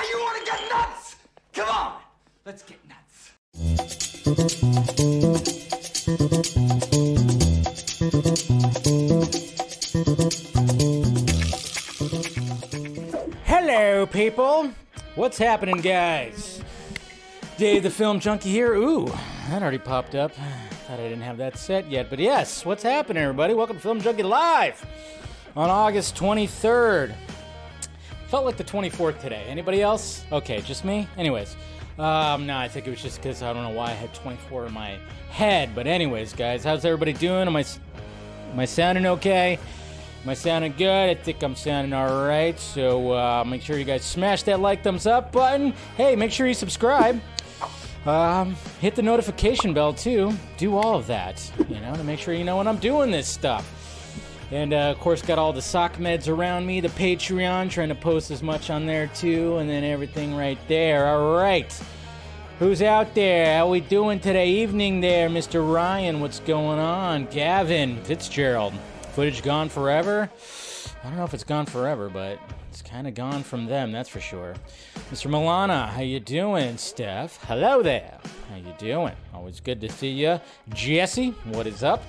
Now you want to get nuts? Come on, let's get nuts. Hello, people. What's happening, guys? Dave the Film Junkie here. Ooh, that already popped up. Thought I didn't have that set yet, but yes, what's happening, everybody? Welcome to Film Junkie Live on August 23rd. Felt like the 24th today. Anybody else? Okay, just me? Anyways, um, no, I think it was just because I don't know why I had 24 in my head. But, anyways, guys, how's everybody doing? Am I, am I sounding okay? Am I sounding good? I think I'm sounding all right. So uh, make sure you guys smash that like, thumbs up button. Hey, make sure you subscribe. Um, hit the notification bell too. Do all of that, you know, to make sure you know when I'm doing this stuff. And uh, of course, got all the sock meds around me, the Patreon, trying to post as much on there too, and then everything right there. All right. Who's out there? How we doing today? Evening there, Mr. Ryan. What's going on? Gavin Fitzgerald. Footage gone forever? I don't know if it's gone forever, but it's kind of gone from them, that's for sure. Mr. Milana, how you doing? Steph, hello there. How you doing? Always good to see you. Jesse, what is up?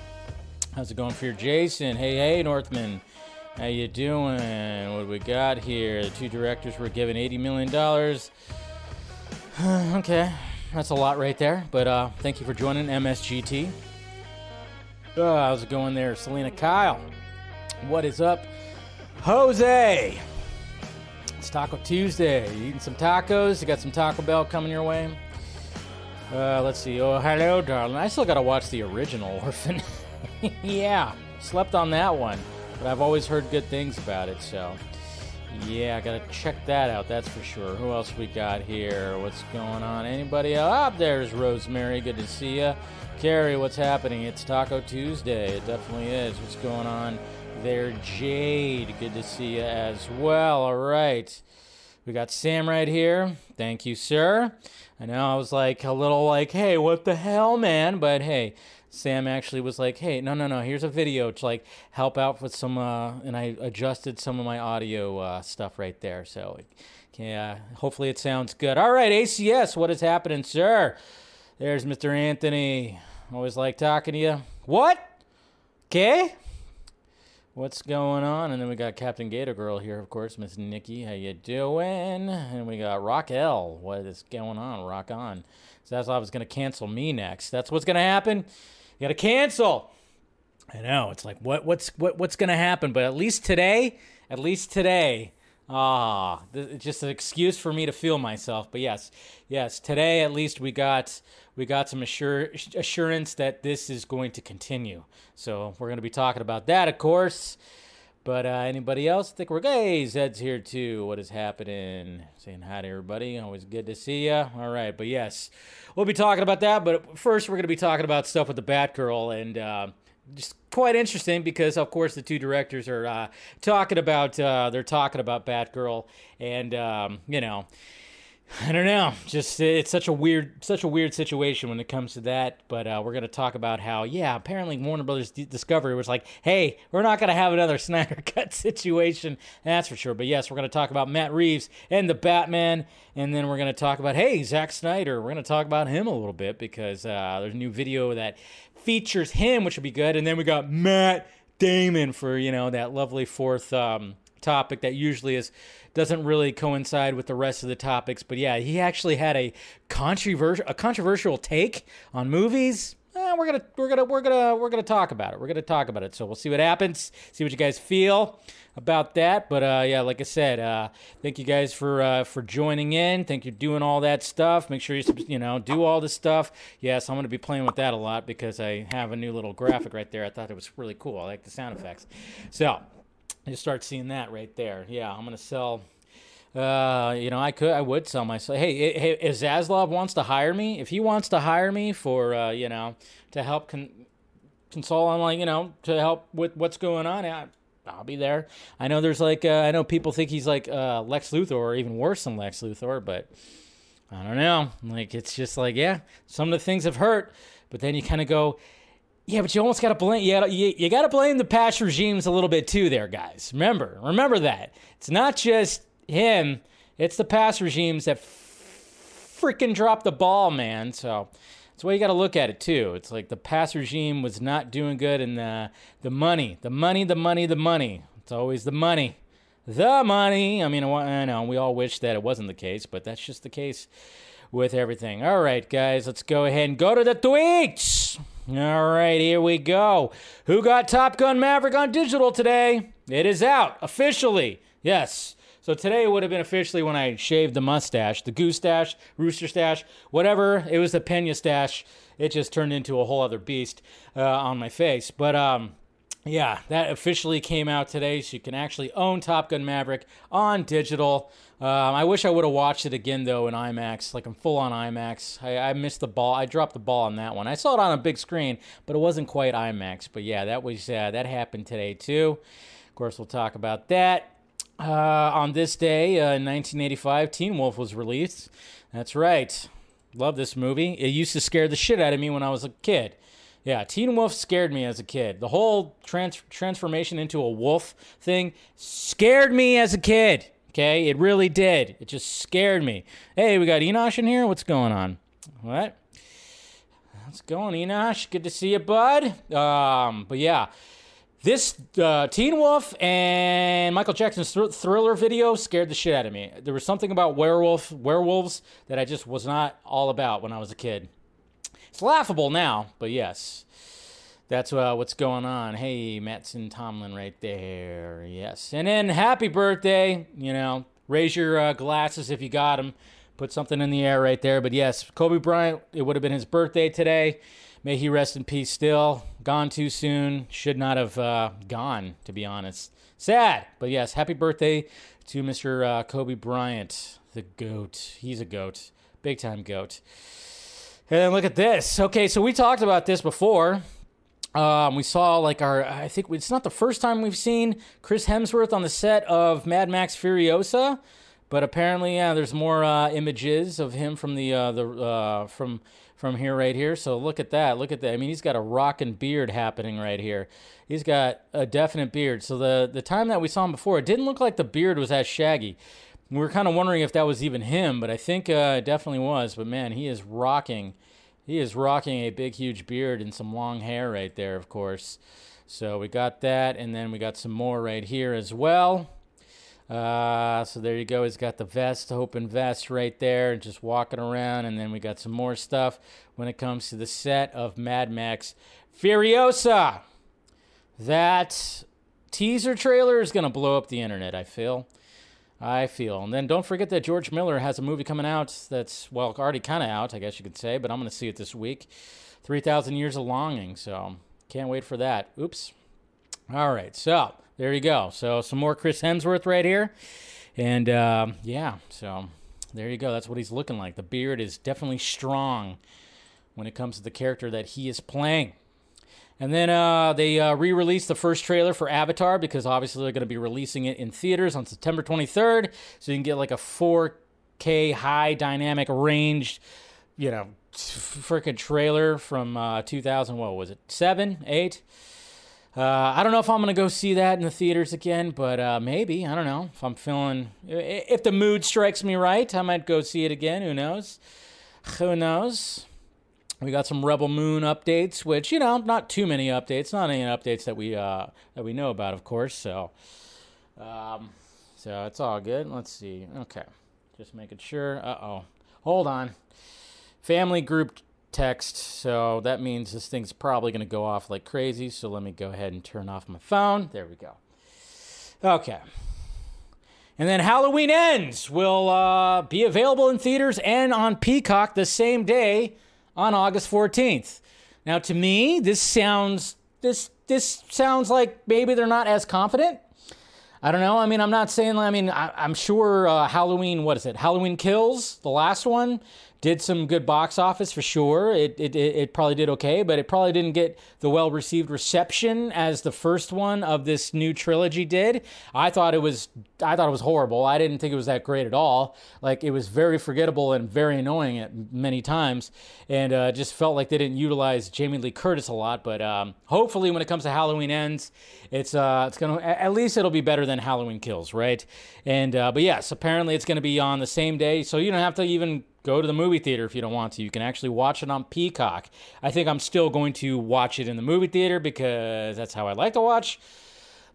How's it going for your Jason? Hey, hey, Northman. How you doing? What do we got here? The two directors were given $80 million. okay, that's a lot right there. But uh, thank you for joining MSGT. Uh, how's it going there, Selena Kyle? What is up, Jose? It's Taco Tuesday. You eating some tacos? You got some Taco Bell coming your way? Uh, let's see. Oh, hello, darling. I still got to watch the original Orphan. yeah, slept on that one, but I've always heard good things about it. So, yeah, I gotta check that out. That's for sure. Who else we got here? What's going on? Anybody else? Ah, there's Rosemary. Good to see you. Carrie, what's happening? It's Taco Tuesday. It definitely is. What's going on there? Jade, good to see you as well. All right. We got Sam right here. Thank you, sir. I know I was like a little like, hey, what the hell, man? But hey, Sam actually was like, hey, no, no, no, here's a video to like help out with some, uh, and I adjusted some of my audio uh, stuff right there. So, yeah, hopefully it sounds good. All right, ACS, what is happening, sir? There's Mr. Anthony. Always like talking to you. What? Okay. What's going on? And then we got Captain Gator Girl here, of course, Miss Nikki. How you doing? And we got Rock L. What is going on? Rock on. I was gonna cancel me next. That's what's gonna happen. You gotta cancel. I know. It's like what what's what what's gonna happen? But at least today, at least today, Ah, it's just an excuse for me to feel myself. But yes, yes, today at least we got we got some assure, assurance that this is going to continue. So we're going to be talking about that, of course. But uh, anybody else I think we're hey, Zed's here too. What is happening? Saying hi to everybody. Always good to see you. All right, but yes, we'll be talking about that. But first, we're going to be talking about stuff with the Batgirl and. Uh, just quite interesting because of course the two directors are uh, talking about uh, they're talking about Batgirl and um, you know I don't know just it's such a weird such a weird situation when it comes to that but uh, we're gonna talk about how yeah apparently Warner Brothers Discovery was like hey we're not gonna have another Snyder Cut situation that's for sure but yes we're gonna talk about Matt Reeves and the Batman and then we're gonna talk about hey Zack Snyder we're gonna talk about him a little bit because uh, there's a new video that features him, which would be good. And then we got Matt Damon for you know that lovely fourth um, topic that usually is doesn't really coincide with the rest of the topics. But yeah, he actually had a controversial a controversial take on movies. Eh, we're gonna we're gonna we're gonna we're gonna talk about it. We're gonna talk about it. So we'll see what happens. See what you guys feel about that. But uh, yeah, like I said, uh, thank you guys for uh, for joining in. Thank you for doing all that stuff. Make sure you you know do all this stuff. Yes, I'm gonna be playing with that a lot because I have a new little graphic right there. I thought it was really cool. I like the sound effects. So you start seeing that right there. Yeah, I'm gonna sell. Uh, you know, I could, I would sell myself. Hey, hey, if Zaslav wants to hire me, if he wants to hire me for, uh, you know, to help con- console on, like, you know, to help with what's going on, I, I'll be there. I know there's like, uh, I know people think he's like uh, Lex Luthor or even worse than Lex Luthor, but I don't know. Like, it's just like, yeah, some of the things have hurt, but then you kind of go, yeah, but you almost got to blame. You got you, you to blame the past regimes a little bit too, there, guys. Remember, remember that it's not just him. It's the past regimes that freaking dropped the ball, man. So that's why you got to look at it too. It's like the past regime was not doing good, and the the money, the money, the money, the money. It's always the money, the money. I mean, I know we all wish that it wasn't the case, but that's just the case with everything. All right, guys, let's go ahead and go to the tweets. All right, here we go. Who got Top Gun Maverick on digital today? It is out officially. Yes. So today it would have been officially when I shaved the mustache, the goose stash, rooster stash, whatever. It was the Pena stash. It just turned into a whole other beast uh, on my face. But um, yeah, that officially came out today, so you can actually own Top Gun Maverick on digital. Um, I wish I would have watched it again though in IMAX, like I'm full on IMAX. I, I, missed the ball. I dropped the ball on that one. I saw it on a big screen, but it wasn't quite IMAX. But yeah, that was uh, that happened today too. Of course, we'll talk about that. Uh, on this day uh, in 1985, Teen Wolf was released. That's right. Love this movie. It used to scare the shit out of me when I was a kid. Yeah, Teen Wolf scared me as a kid. The whole trans- transformation into a wolf thing scared me as a kid. Okay, it really did. It just scared me. Hey, we got Enosh in here. What's going on? What? What's going, Enosh? Good to see you, bud. Um, but yeah, this uh, Teen Wolf and Michael Jackson's thr- Thriller video scared the shit out of me. There was something about werewolf werewolves that I just was not all about when I was a kid. It's laughable now, but yes, that's uh, what's going on. Hey, Mattson Tomlin right there. Yes, and then happy birthday. You know, raise your uh, glasses if you got them. Put something in the air right there. But yes, Kobe Bryant. It would have been his birthday today. May he rest in peace still. Gone too soon. Should not have uh, gone, to be honest. Sad. But yes, happy birthday to Mr. Uh, Kobe Bryant, the GOAT. He's a GOAT. Big time GOAT. And then look at this. Okay, so we talked about this before. Um, we saw like our, I think it's not the first time we've seen Chris Hemsworth on the set of Mad Max Furiosa, but apparently, yeah, there's more uh, images of him from the uh, the uh, from from here right here. So look at that. Look at that. I mean, he's got a rockin' beard happening right here. He's got a definite beard. So the the time that we saw him before, it didn't look like the beard was as shaggy. We were kind of wondering if that was even him, but I think uh, it definitely was. But man, he is rocking. He is rocking a big, huge beard and some long hair right there, of course. So we got that, and then we got some more right here as well. Uh, so there you go. He's got the vest, open vest right there, just walking around. And then we got some more stuff when it comes to the set of Mad Max Furiosa. That teaser trailer is going to blow up the internet, I feel. I feel. And then don't forget that George Miller has a movie coming out that's, well, already kind of out, I guess you could say, but I'm going to see it this week 3,000 Years of Longing. So can't wait for that. Oops. All right. So there you go. So some more Chris Hemsworth right here, and uh, yeah, so there you go. That's what he's looking like. The beard is definitely strong when it comes to the character that he is playing. And then uh, they uh, re released the first trailer for Avatar because obviously they're going to be releasing it in theaters on September 23rd. So you can get like a 4K high dynamic ranged, you know, freaking trailer from uh, 2000. What was it? Seven, eight? Uh, I don't know if I'm gonna go see that in the theaters again, but uh, maybe I don't know if I'm feeling if the mood strikes me right, I might go see it again. Who knows? Who knows? We got some Rebel Moon updates, which you know, not too many updates, not any updates that we uh, that we know about, of course. So, um, so it's all good. Let's see. Okay, just making sure. Uh oh, hold on. Family group text. So that means this thing's probably going to go off like crazy. So let me go ahead and turn off my phone. There we go. Okay. And then Halloween Ends will uh, be available in theaters and on Peacock the same day on August 14th. Now, to me, this sounds this this sounds like maybe they're not as confident. I don't know. I mean, I'm not saying. I mean, I, am sure uh, Halloween. What is it? Halloween Kills, the last one, did some good box office for sure. It, it it probably did okay, but it probably didn't get the well received reception as the first one of this new trilogy did. I thought it was I thought it was horrible. I didn't think it was that great at all. Like it was very forgettable and very annoying at many times, and uh, just felt like they didn't utilize Jamie Lee Curtis a lot. But um, hopefully, when it comes to Halloween Ends, it's uh, it's gonna at least it'll be better than Halloween Kills, right? And uh, but yes, apparently it's gonna be on the same day, so you don't have to even go to the movie theater if you don't want to. You can actually watch it on Peacock. I think I'm still going to watch it in the movie theater because that's how I like to watch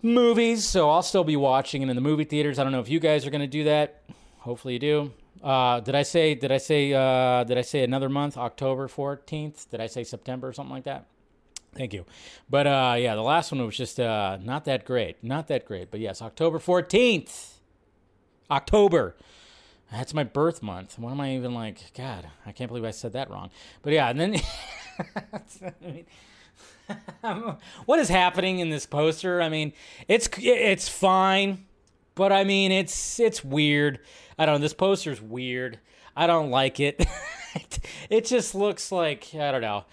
movies. So I'll still be watching it in the movie theaters. I don't know if you guys are going to do that. Hopefully you do. Uh, did I say? Did I say? Uh, did I say another month? October fourteenth? Did I say September or something like that? Thank you. But uh, yeah, the last one was just uh, not that great. Not that great. But yes, October fourteenth. October. That's my birth month. What am I even like? God, I can't believe I said that wrong. But yeah, and then what is happening in this poster? I mean, it's it's fine, but I mean, it's it's weird. I don't know. This poster's weird. I don't like it. it just looks like I don't know.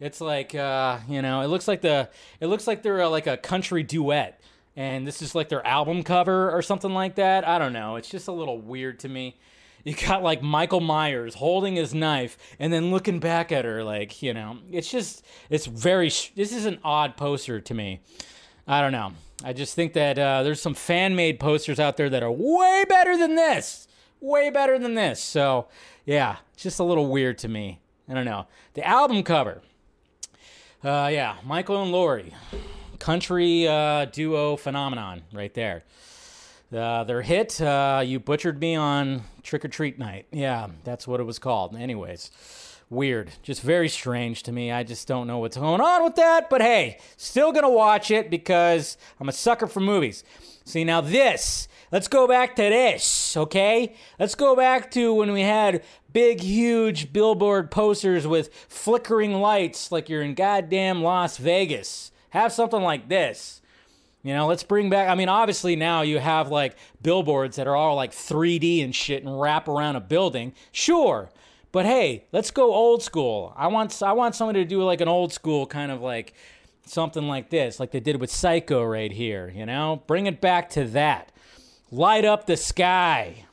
It's like uh, you know, it looks like the it looks like they're uh, like a country duet and this is like their album cover or something like that. I don't know. It's just a little weird to me. You got like Michael Myers holding his knife and then looking back at her, like, you know, it's just, it's very, this is an odd poster to me. I don't know. I just think that uh, there's some fan made posters out there that are way better than this. Way better than this. So, yeah, just a little weird to me. I don't know. The album cover. Uh, yeah, Michael and Laurie country uh, duo phenomenon right there. Uh, their hit, uh, You Butchered Me on Trick or Treat Night. Yeah, that's what it was called. Anyways, weird. Just very strange to me. I just don't know what's going on with that. But hey, still going to watch it because I'm a sucker for movies. See, now this, let's go back to this, okay? Let's go back to when we had big, huge billboard posters with flickering lights like you're in goddamn Las Vegas. Have something like this. You know, let's bring back. I mean, obviously now you have like billboards that are all like 3D and shit and wrap around a building. Sure, but hey, let's go old school. I want I want somebody to do like an old school kind of like something like this, like they did with Psycho right here. You know, bring it back to that. Light up the sky.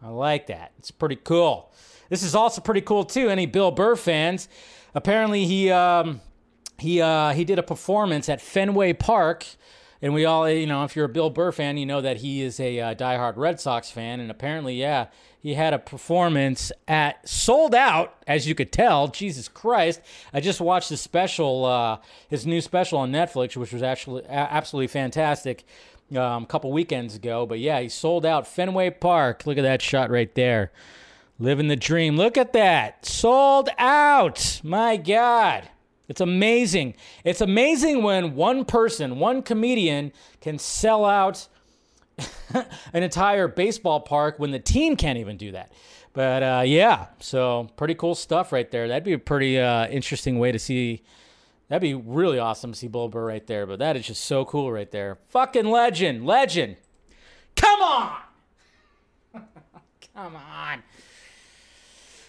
I like that. It's pretty cool. This is also pretty cool too. Any Bill Burr fans? Apparently he um, he uh, he did a performance at Fenway Park, and we all you know if you're a Bill Burr fan, you know that he is a uh, diehard Red Sox fan, and apparently, yeah, he had a performance at sold out, as you could tell. Jesus Christ! I just watched his special, uh, his new special on Netflix, which was actually absolutely fantastic. Um, a couple weekends ago, but yeah, he sold out Fenway Park. Look at that shot right there. Living the dream. Look at that. Sold out. My God. It's amazing. It's amazing when one person, one comedian, can sell out an entire baseball park when the team can't even do that. But uh, yeah, so pretty cool stuff right there. That'd be a pretty uh, interesting way to see. That'd be really awesome to see Bill Burr right there. But that is just so cool right there. Fucking legend, legend. Come on, come on.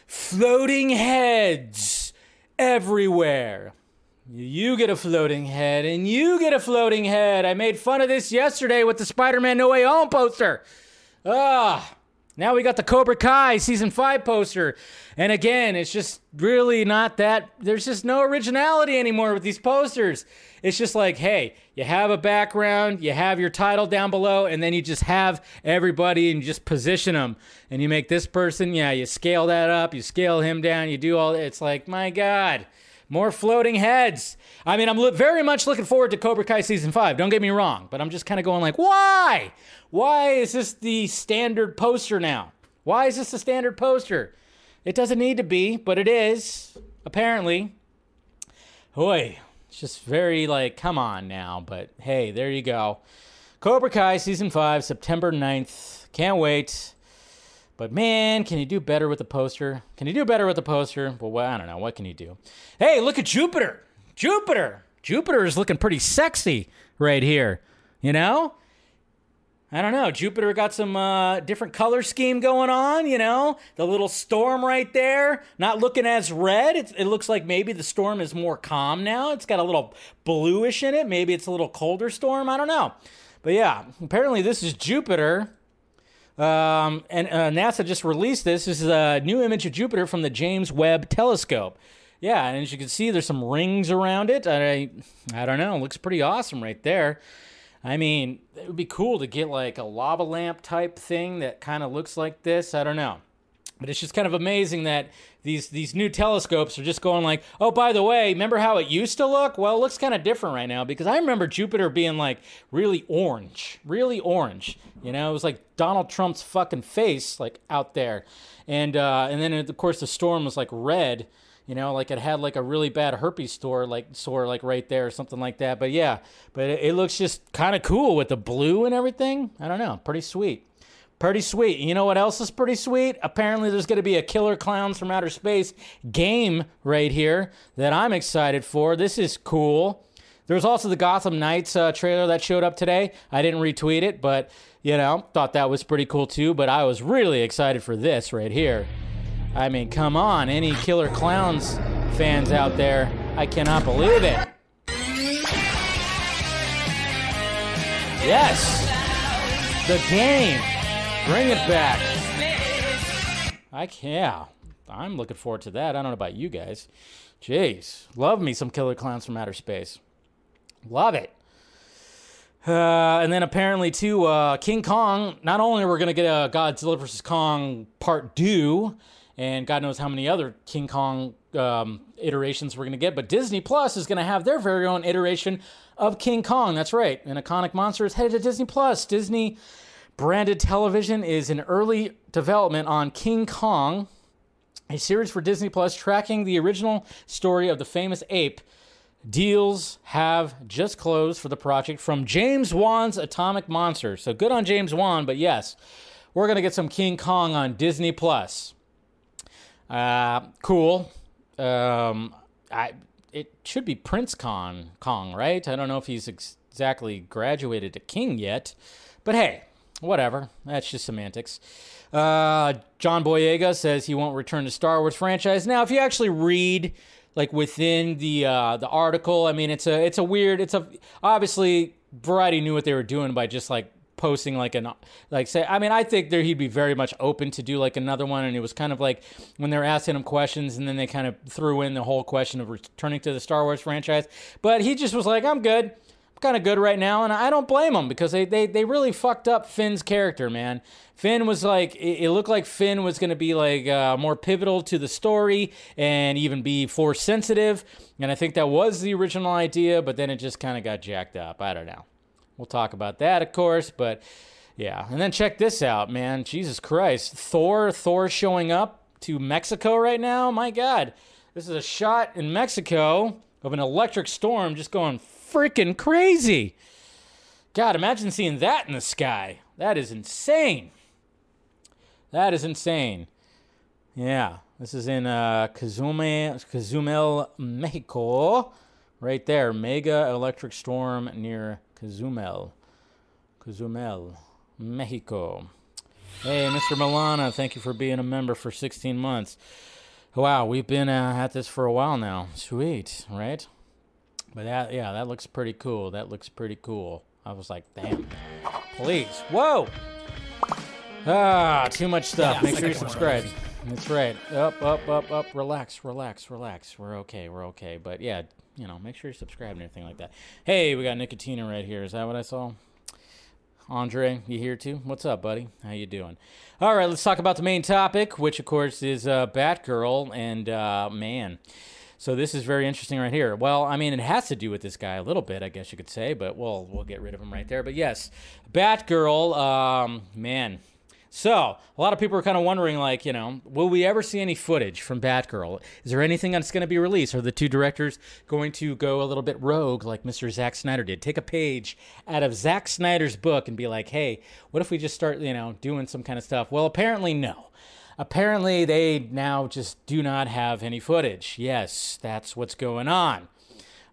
Floating heads everywhere. You get a floating head, and you get a floating head. I made fun of this yesterday with the Spider Man No Way Home poster. Ah, now we got the Cobra Kai season five poster. And again, it's just really not that, there's just no originality anymore with these posters. It's just like, hey, you have a background, you have your title down below, and then you just have everybody and you just position them. And you make this person, yeah, you scale that up, you scale him down, you do all, it's like, my God. More floating heads. I mean, I'm lo- very much looking forward to Cobra Kai season five. Don't get me wrong, but I'm just kind of going like, why? Why is this the standard poster now? Why is this the standard poster? It doesn't need to be, but it is apparently. Boy, it's just very like, come on now. But hey, there you go. Cobra Kai season five, September 9th. Can't wait. But man, can you do better with the poster? Can you do better with the poster? Well, I don't know. What can you do? Hey, look at Jupiter. Jupiter. Jupiter is looking pretty sexy right here. You know? I don't know. Jupiter got some uh, different color scheme going on, you know? The little storm right there, not looking as red. It, it looks like maybe the storm is more calm now. It's got a little bluish in it. Maybe it's a little colder storm. I don't know. But yeah, apparently this is Jupiter. Um, and uh, NASA just released this. This is a new image of Jupiter from the James Webb Telescope. Yeah, and as you can see, there's some rings around it. I, I don't know. Looks pretty awesome right there. I mean, it would be cool to get like a lava lamp type thing that kind of looks like this. I don't know. But it's just kind of amazing that these these new telescopes are just going like, oh, by the way, remember how it used to look? Well, it looks kind of different right now because I remember Jupiter being like really orange, really orange. You know, it was like Donald Trump's fucking face like out there, and uh, and then of course the storm was like red you know? Like it had like a really bad herpes store like sore like right there or something like that. But yeah but it, it looks just kind of cool with the blue and everything. I don't know pretty sweet pretty sweet. You know what else is pretty sweet? Apparently there's going to be a killer clowns from outer space game right here that i'm excited for. This is cool. There's also the gotham knights uh, trailer that showed up today. I didn't retweet it but you know thought that was pretty cool too but i was really excited for this right here. I mean, come on, any Killer Clowns fans out there, I cannot believe it. Yes, the game, bring it back. I can, yeah, I'm looking forward to that. I don't know about you guys. Jeez, love me some Killer Clowns from Outer Space. Love it. Uh, and then apparently too, uh, King Kong. Not only are we gonna get a Godzilla vs Kong Part Two, and God knows how many other King Kong um, iterations we're going to get. But Disney Plus is going to have their very own iteration of King Kong. That's right. An iconic monster is headed to Disney Plus. Disney branded television is in early development on King Kong, a series for Disney Plus tracking the original story of the famous ape. Deals have just closed for the project from James Wan's Atomic Monster. So good on James Wan, but yes, we're going to get some King Kong on Disney Plus. Uh, cool. Um, I it should be Prince Kong, Kong, right? I don't know if he's ex- exactly graduated to king yet, but hey, whatever. That's just semantics. Uh, John Boyega says he won't return to Star Wars franchise. Now, if you actually read like within the uh, the article, I mean, it's a it's a weird. It's a obviously Variety knew what they were doing by just like posting like an like say i mean i think there he'd be very much open to do like another one and it was kind of like when they were asking him questions and then they kind of threw in the whole question of returning to the star wars franchise but he just was like i'm good kind of good right now and i don't blame them because they, they, they really fucked up finn's character man finn was like it, it looked like finn was going to be like uh, more pivotal to the story and even be force sensitive and i think that was the original idea but then it just kind of got jacked up i don't know We'll talk about that, of course, but yeah. And then check this out, man. Jesus Christ. Thor, Thor showing up to Mexico right now. My God. This is a shot in Mexico of an electric storm just going freaking crazy. God, imagine seeing that in the sky. That is insane. That is insane. Yeah, this is in uh, Cozumel, Mexico. Right there, mega electric storm near Cozumel. Cozumel, Mexico. Hey, Mr. Milana, thank you for being a member for 16 months. Wow, we've been uh, at this for a while now. Sweet, right? But that, yeah, that looks pretty cool. That looks pretty cool. I was like, damn. Please. Whoa! Ah, too much stuff. Make sure you subscribe. That's right. Up, up, up, up. Relax, relax, relax. We're okay. We're okay. But yeah, you know, make sure you subscribe and everything like that. Hey, we got Nicotina right here. Is that what I saw? Andre, you here too? What's up, buddy? How you doing? All right, let's talk about the main topic, which of course is uh, Batgirl and uh, man. So this is very interesting right here. Well, I mean, it has to do with this guy a little bit, I guess you could say, but we'll we'll get rid of him right there. But yes, Batgirl, um, man, so, a lot of people are kind of wondering, like, you know, will we ever see any footage from Batgirl? Is there anything that's going to be released? Are the two directors going to go a little bit rogue like Mr. Zack Snyder did? Take a page out of Zack Snyder's book and be like, hey, what if we just start, you know, doing some kind of stuff? Well, apparently, no. Apparently, they now just do not have any footage. Yes, that's what's going on.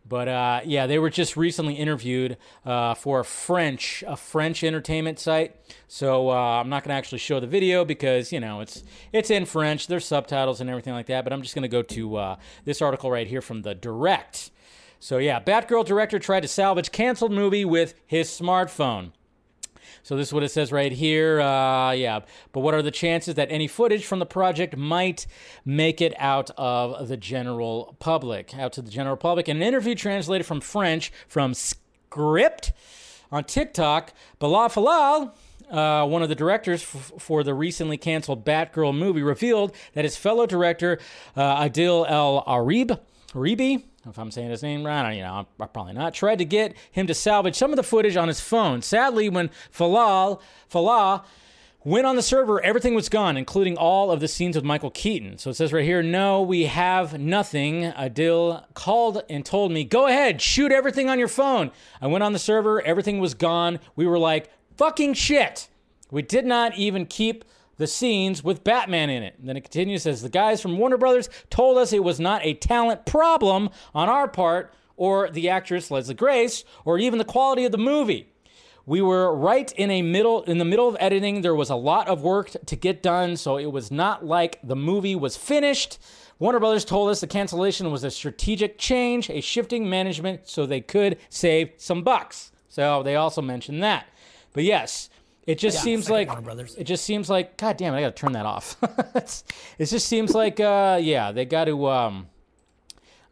But uh, yeah, they were just recently interviewed uh, for a French a French entertainment site. So uh, I'm not going to actually show the video because you know it's it's in French. There's subtitles and everything like that. But I'm just going to go to uh, this article right here from the Direct. So yeah, Batgirl director tried to salvage canceled movie with his smartphone. So this is what it says right here. Uh, yeah, but what are the chances that any footage from the project might make it out of the general public, out to the general public? In an interview translated from French from Script on TikTok, Bilall Falal. Uh, one of the directors f- for the recently canceled Batgirl movie revealed that his fellow director uh, Adil El Arib, Aribi, if I'm saying his name right, you know, I'm probably not, tried to get him to salvage some of the footage on his phone. Sadly, when Falal, Fallah went on the server, everything was gone, including all of the scenes with Michael Keaton. So it says right here, no, we have nothing. Adil called and told me, go ahead, shoot everything on your phone. I went on the server, everything was gone. We were like, fucking shit. We did not even keep the scenes with Batman in it. And then it continues says the guys from Warner Brothers told us it was not a talent problem on our part or the actress Leslie Grace or even the quality of the movie. We were right in a middle in the middle of editing. There was a lot of work to get done, so it was not like the movie was finished. Warner Brothers told us the cancellation was a strategic change, a shifting management so they could save some bucks. So they also mentioned that. But yes, it just Yeah, seems like it just seems like God damn it! I got to turn that off. It just seems like uh, yeah, they got to um,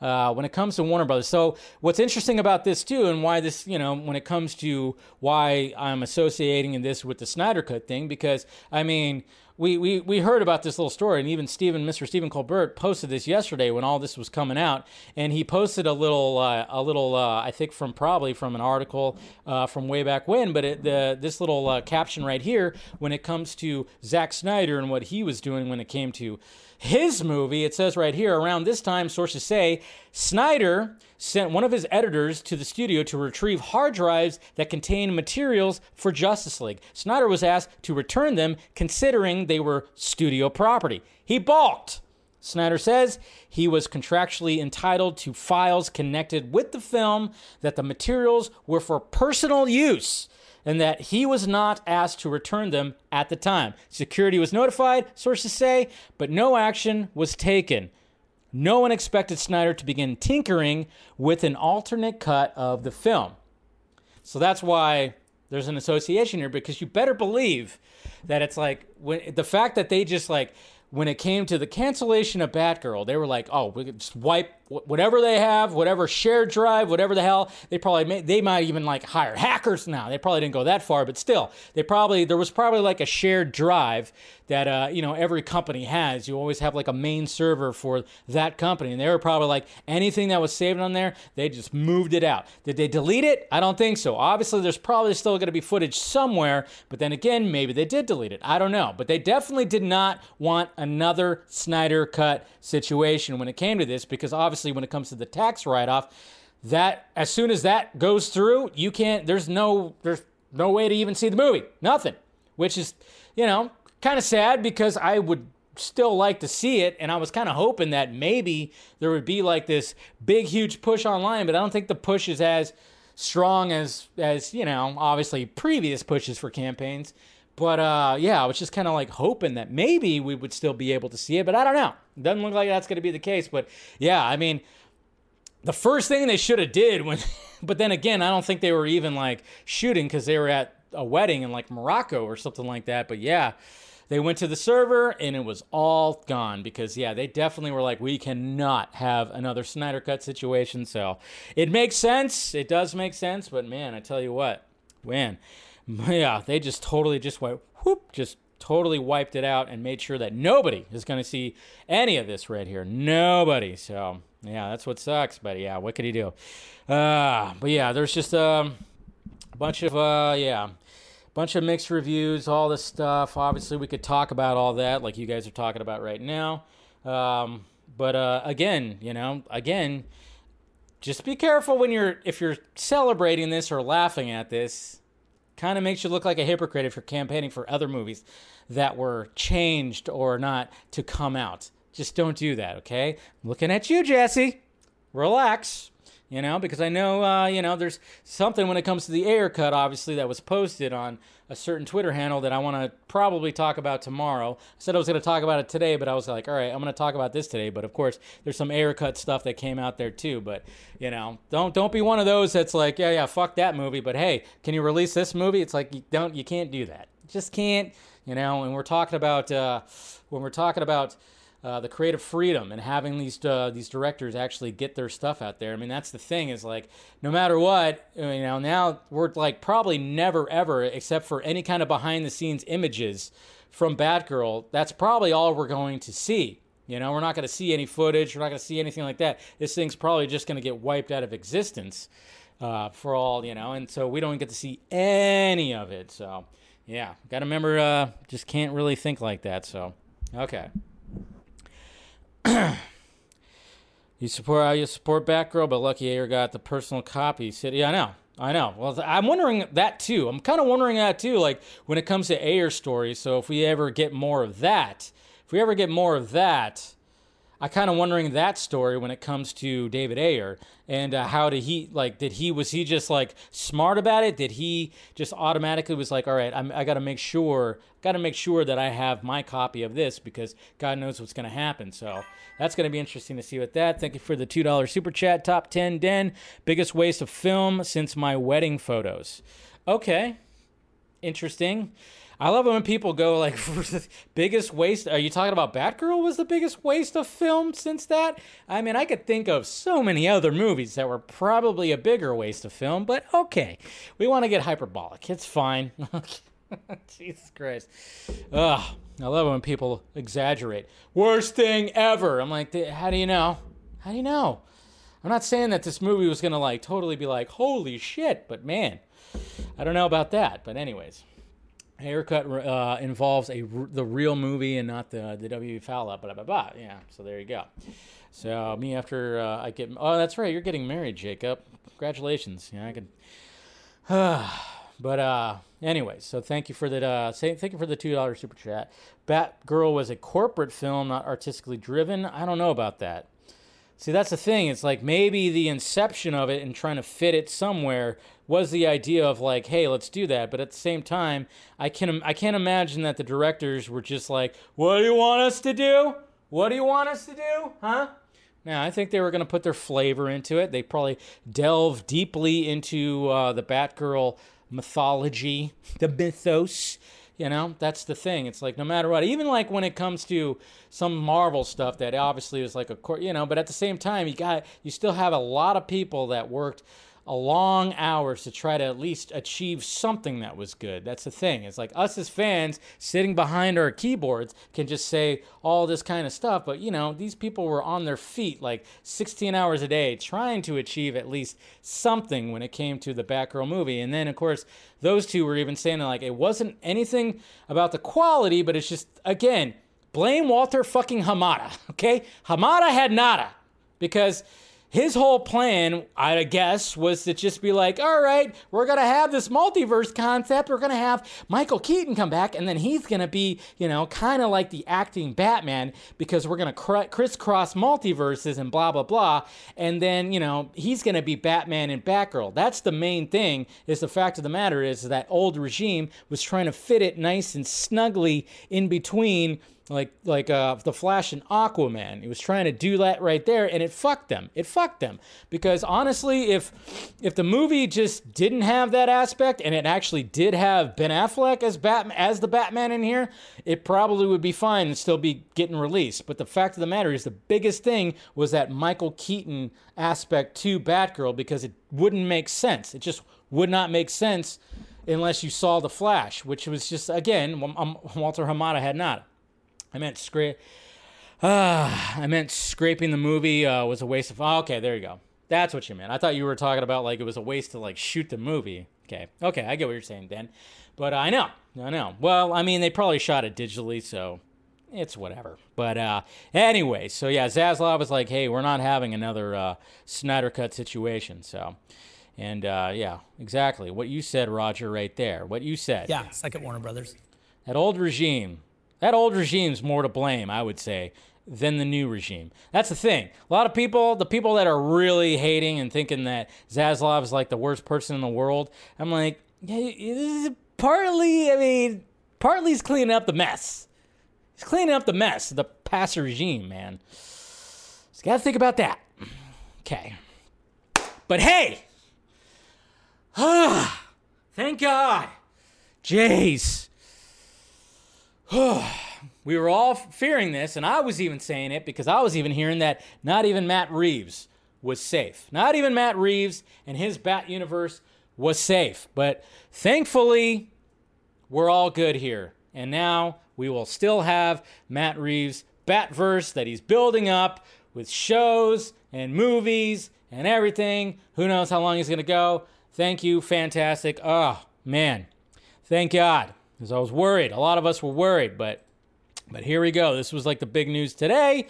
uh, when it comes to Warner Brothers. So what's interesting about this too, and why this you know when it comes to why I'm associating this with the Snyder Cut thing, because I mean. We, we, we heard about this little story, and even Stephen, Mr. Stephen Colbert, posted this yesterday when all this was coming out, and he posted a little, uh, a little, uh, I think from probably from an article uh, from way back when, but it, the this little uh, caption right here when it comes to Zack Snyder and what he was doing when it came to his movie, it says right here around this time, sources say Snyder sent one of his editors to the studio to retrieve hard drives that contained materials for Justice League. Snyder was asked to return them, considering they were studio property. He balked. Snyder says he was contractually entitled to files connected with the film, that the materials were for personal use, and that he was not asked to return them at the time. Security was notified, sources say, but no action was taken. No one expected Snyder to begin tinkering with an alternate cut of the film. So that's why there's an association here because you better believe that it's like when the fact that they just like when it came to the cancellation of Batgirl, they were like, "Oh, we could just wipe whatever they have, whatever shared drive, whatever the hell." They probably may, they might even like hire hackers now. They probably didn't go that far, but still, they probably there was probably like a shared drive that uh, you know every company has. You always have like a main server for that company, and they were probably like anything that was saved on there, they just moved it out. Did they delete it? I don't think so. Obviously, there's probably still going to be footage somewhere, but then again, maybe they did delete it. I don't know, but they definitely did not want another Snyder cut situation when it came to this, because obviously, when it comes to the tax write-off, that as soon as that goes through, you can't. There's no there's no way to even see the movie. Nothing, which is you know kind of sad because I would still like to see it and I was kind of hoping that maybe there would be like this big huge push online but I don't think the push is as strong as as you know obviously previous pushes for campaigns but uh yeah I was just kind of like hoping that maybe we would still be able to see it but I don't know. Doesn't look like that's going to be the case but yeah I mean the first thing they should have did when but then again i don't think they were even like shooting because they were at a wedding in like morocco or something like that but yeah they went to the server and it was all gone because yeah they definitely were like we cannot have another snyder cut situation. So it makes sense. It does make sense but man i tell you what man yeah they just totally just went whoop just totally wiped it out and made sure that nobody is going to see any of this right here nobody so yeah, that's what sucks. But yeah, what could he do? Uh, but yeah, there's just um, a bunch of uh, yeah, bunch of mixed reviews, all this stuff. Obviously, we could talk about all that, like you guys are talking about right now. Um, but uh, again, you know, again, just be careful when you're if you're celebrating this or laughing at this. Kind of makes you look like a hypocrite if you're campaigning for other movies that were changed or not to come out. Just don't do that, okay? I'm looking at you, Jesse. Relax. You know, because I know, uh, you know, there's something when it comes to the air cut, obviously, that was posted on a certain Twitter handle that I want to probably talk about tomorrow. I said I was going to talk about it today, but I was like, all right, I'm going to talk about this today. But of course, there's some air cut stuff that came out there too. But you know, don't don't be one of those that's like, yeah, yeah, fuck that movie. But hey, can you release this movie? It's like you don't, you can't do that. just can't, you know. And we're talking about uh, when we're talking about uh, the creative freedom and having these uh, these directors actually get their stuff out there. I mean, that's the thing is like no matter what, you know, now we're like probably never ever, except for any kind of behind the scenes images from Batgirl. That's probably all we're going to see. You know, we're not going to see any footage. We're not going to see anything like that. This thing's probably just going to get wiped out of existence uh, for all you know, and so we don't get to see any of it. So yeah, got to remember, uh, just can't really think like that. So okay. you support how you support Batgirl, but Lucky Ayer got the personal copy. Said, yeah, I know. I know. Well, I'm wondering that too. I'm kind of wondering that too, like when it comes to Ayer stories. So if we ever get more of that, if we ever get more of that, I kind of wondering that story when it comes to David Ayer and uh, how did he like? Did he was he just like smart about it? Did he just automatically was like, all right, I'm, I got to make sure, got to make sure that I have my copy of this because God knows what's going to happen. So that's going to be interesting to see with that. Thank you for the two dollar super chat. Top ten den biggest waste of film since my wedding photos. Okay, interesting. I love it when people go like biggest waste. Are you talking about Batgirl was the biggest waste of film since that? I mean, I could think of so many other movies that were probably a bigger waste of film, but okay. We want to get hyperbolic. It's fine. Jesus Christ. Ugh. I love it when people exaggerate. Worst thing ever. I'm like, how do you know? How do you know? I'm not saying that this movie was going to like totally be like, holy shit, but man, I don't know about that. But, anyways Ayer cut uh, involves a the real movie and not the the W. Fowler. Blah blah blah. Yeah. So there you go. So me after uh, I get oh that's right you're getting married Jacob. Congratulations. Yeah I could. but uh anyway so thank you for that uh say, thank you for the two dollar super chat. Batgirl was a corporate film not artistically driven. I don't know about that. See, that's the thing. It's like maybe the inception of it and trying to fit it somewhere was the idea of like, hey, let's do that. But at the same time, I can I can't imagine that the directors were just like, what do you want us to do? What do you want us to do? Huh? Now, I think they were going to put their flavor into it. They probably delve deeply into uh, the Batgirl mythology, the mythos, you know, that's the thing. It's like no matter what, even like when it comes to some Marvel stuff that obviously is like a, you know, but at the same time, you got you still have a lot of people that worked a long hours to try to at least achieve something that was good. That's the thing. It's like us as fans sitting behind our keyboards can just say all this kind of stuff, but you know, these people were on their feet like 16 hours a day trying to achieve at least something when it came to the Batgirl movie. And then of course, those two were even saying like it wasn't anything about the quality, but it's just again, blame Walter fucking Hamada, okay? Hamada had nada because his whole plan, I guess, was to just be like, all right, we're going to have this multiverse concept. We're going to have Michael Keaton come back, and then he's going to be, you know, kind of like the acting Batman because we're going to cr- crisscross multiverses and blah, blah, blah. And then, you know, he's going to be Batman and Batgirl. That's the main thing, is the fact of the matter is that old regime was trying to fit it nice and snugly in between like like uh, the Flash and Aquaman. He was trying to do that right there, and it fucked them. It fucked them because honestly, if if the movie just didn't have that aspect, and it actually did have Ben Affleck as Batman as the Batman in here, it probably would be fine and still be getting released. But the fact of the matter is, the biggest thing was that Michael Keaton aspect to Batgirl because it wouldn't make sense. It just would not make sense unless you saw the Flash, which was just again Walter Hamada had not. I meant scrape. Ah, I meant scraping the movie uh, was a waste of. Oh, okay, there you go. That's what you meant. I thought you were talking about like it was a waste to like shoot the movie. Okay, okay, I get what you're saying, Dan. But uh, I know, I know. Well, I mean, they probably shot it digitally, so it's whatever. But uh, anyway, so yeah, Zaslav was like, "Hey, we're not having another uh, Snyder cut situation." So, and uh, yeah, exactly what you said, Roger, right there. What you said. Yeah, second Warner Brothers. That old regime that old regime's more to blame, I would say. than the new regime. That's the thing. A lot of people, the people that are really hating and thinking that Zaslav is like the worst person in the world, I'm like, yeah, this is partly, I mean, partly he's cleaning up the mess. He's cleaning up the mess, the past regime, man. So you gotta think about that. Okay. But hey, ah, thank God. Jays. we were all fearing this, and I was even saying it because I was even hearing that not even Matt Reeves was safe. Not even Matt Reeves and his Bat universe was safe. But thankfully, we're all good here. And now we will still have Matt Reeves' Batverse that he's building up with shows and movies and everything. Who knows how long he's going to go? Thank you. Fantastic. Oh, man. Thank God. Because I was worried. A lot of us were worried, but but here we go. This was like the big news today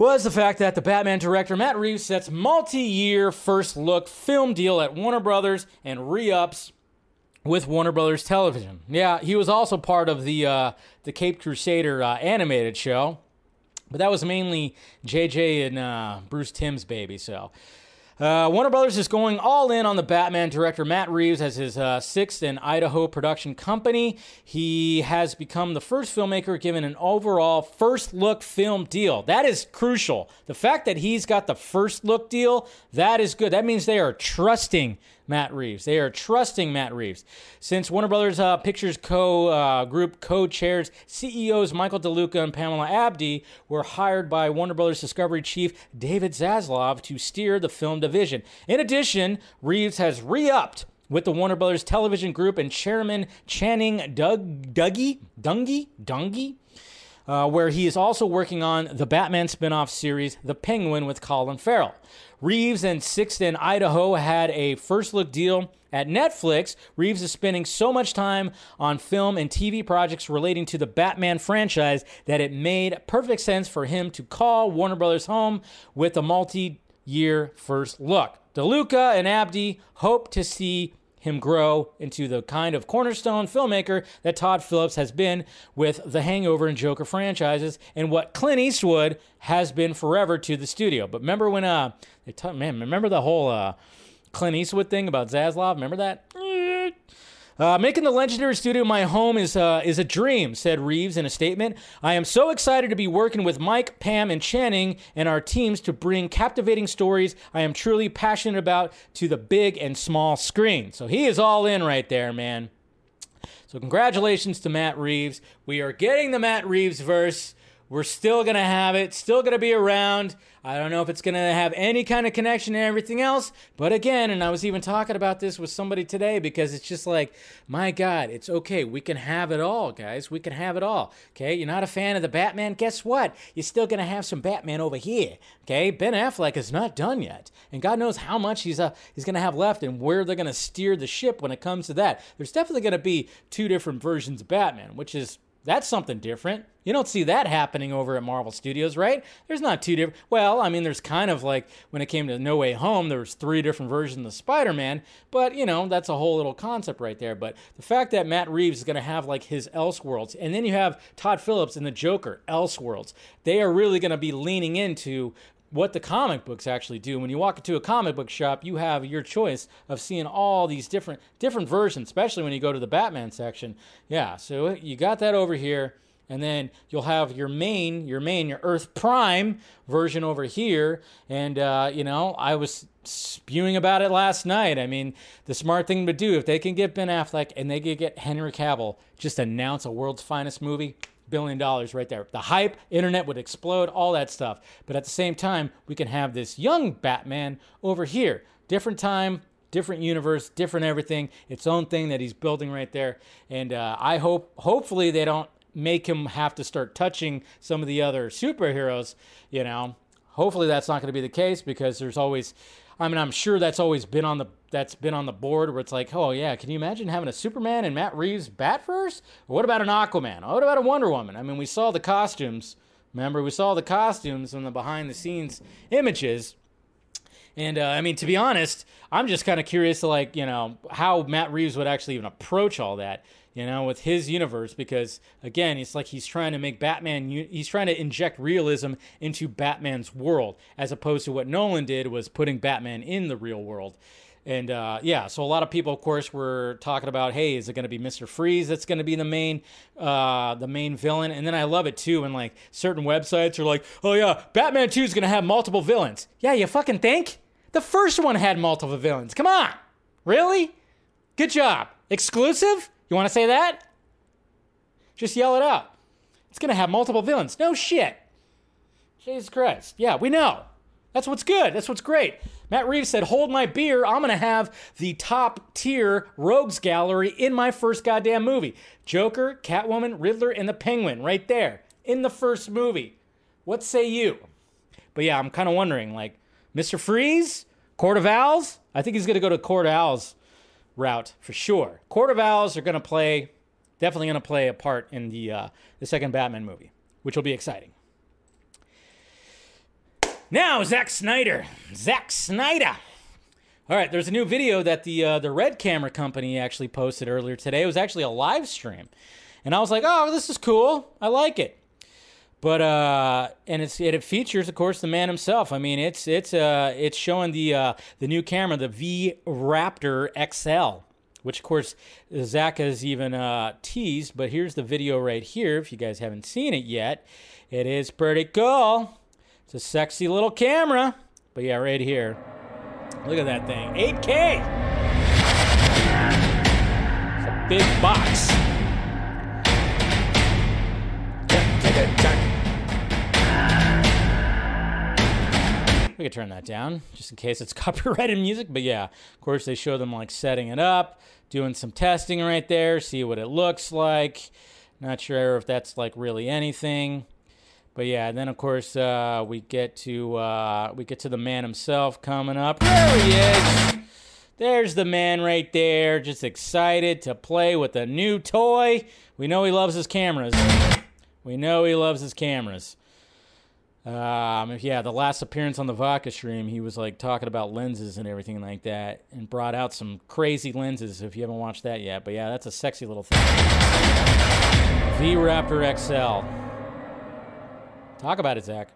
was the fact that the Batman director Matt Reeves sets multi-year first look film deal at Warner Brothers and re-ups with Warner Brothers Television. Yeah, he was also part of the uh, the Caped Crusader uh, animated show, but that was mainly JJ and uh, Bruce Timm's baby. So uh, Warner Brothers is going all in on the Batman director Matt Reeves as his uh, 6th & Idaho production company. He has become the first filmmaker given an overall first look film deal. That is crucial. The fact that he's got the first look deal, that is good. That means they are trusting Matt Reeves. They are trusting Matt Reeves. Since Warner Brothers uh, Pictures co uh, group co chairs, CEOs Michael DeLuca and Pamela Abdy were hired by Warner Brothers Discovery chief David Zaslav to steer the film division. In addition, Reeves has re upped with the Warner Brothers Television Group and chairman Channing Doug, Dougie, Dungey, Dungey, uh, where he is also working on the Batman spin off series, The Penguin, with Colin Farrell. Reeves and 6th & Idaho had a first look deal at Netflix. Reeves is spending so much time on film and TV projects relating to the Batman franchise that it made perfect sense for him to call Warner Brothers home with a multi year first look. DeLuca and Abdy hope to see him grow into the kind of cornerstone filmmaker that Todd Phillips has been with the Hangover and Joker franchises and what Clint Eastwood has been forever to the studio. But remember when uh t- man, remember the whole uh Clint Eastwood thing about Zaslav? Remember that? Uh, making the legendary studio my home is uh, is a dream," said Reeves in a statement. "I am so excited to be working with Mike, Pam, and Channing and our teams to bring captivating stories I am truly passionate about to the big and small screen." So he is all in right there, man. So congratulations to Matt Reeves. We are getting the Matt Reeves verse. We're still going to have it, still going to be around. I don't know if it's going to have any kind of connection to everything else. But again, and I was even talking about this with somebody today because it's just like, my God, it's okay. We can have it all, guys. We can have it all. Okay. You're not a fan of the Batman? Guess what? You're still going to have some Batman over here. Okay. Ben Affleck is not done yet. And God knows how much he's, uh, he's going to have left and where they're going to steer the ship when it comes to that. There's definitely going to be two different versions of Batman, which is that's something different. You don't see that happening over at Marvel Studios, right? There's not two different. Well, I mean, there's kind of like when it came to No Way Home, there was three different versions of Spider-Man, but you know that's a whole little concept right there. But the fact that Matt Reeves is going to have like his Elseworlds, and then you have Todd Phillips and the Joker Elseworlds, they are really going to be leaning into what the comic books actually do. When you walk into a comic book shop, you have your choice of seeing all these different different versions, especially when you go to the Batman section. Yeah, so you got that over here. And then you'll have your main, your main, your Earth Prime version over here. And, uh, you know, I was spewing about it last night. I mean, the smart thing to do, if they can get Ben Affleck and they can get Henry Cavill, just announce a world's finest movie, billion dollars right there. The hype, internet would explode, all that stuff. But at the same time, we can have this young Batman over here. Different time, different universe, different everything, its own thing that he's building right there. And uh, I hope, hopefully, they don't make him have to start touching some of the other superheroes. You know, hopefully that's not going to be the case because there's always I mean, I'm sure that's always been on the that's been on the board where it's like, oh yeah, can you imagine having a Superman and Matt Reeves Batverse? Or what about an Aquaman? What about a Wonder Woman? I mean, we saw the costumes. Remember, we saw the costumes and the behind the scenes images, And uh, I mean, to be honest, I'm just kind of curious to like, you know, how Matt Reeves would actually even approach all that, you know, with his universe, because again, it's like he's trying to make Batman, he's trying to inject realism into Batman's world, as opposed to what Nolan did was putting Batman in the real world. And uh, yeah, so a lot of people, of course, were talking about, hey, is it going to be Mister Freeze that's going to be the main, uh, the main villain? And then I love it too and like certain websites are like, oh yeah, Batman Two is going to have multiple villains. Yeah, you fucking think? The first one had multiple villains. Come on, really? Good job. Exclusive? You want to say that? Just yell it out. It's going to have multiple villains. No shit. Jesus Christ. Yeah, we know. That's what's good. That's what's great. Matt Reeves said, Hold my beer. I'm going to have the top tier rogues gallery in my first goddamn movie Joker, Catwoman, Riddler, and the Penguin right there in the first movie. What say you? But yeah, I'm kind of wondering like, Mr. Freeze, Court of Owls? I think he's going to go to Court of Owls route for sure. Court of Owls are going to play, definitely going to play a part in the, uh, the second Batman movie, which will be exciting. Now, Zack Snyder. Zack Snyder. All right, there's a new video that the uh, the Red Camera Company actually posted earlier today. It was actually a live stream, and I was like, "Oh, this is cool. I like it." But uh, and it's it, features, of course, the man himself. I mean, it's it's uh it's showing the uh the new camera, the V Raptor XL, which of course Zack has even uh teased. But here's the video right here. If you guys haven't seen it yet, it is pretty cool. It's a sexy little camera. But yeah, right here. Look at that thing. 8K. It's a big box. Could turn that down just in case it's copyrighted music. But yeah, of course, they show them like setting it up, doing some testing right there, see what it looks like. Not sure if that's like really anything. But yeah, then of course uh, we get to uh, we get to the man himself coming up. There he is. There's the man right there, just excited to play with a new toy. We know he loves his cameras. We know he loves his cameras. Um, yeah, the last appearance on the Vodka stream, he was like talking about lenses and everything like that, and brought out some crazy lenses. If you haven't watched that yet, but yeah, that's a sexy little thing. V Raptor XL. Talk about it, Zack.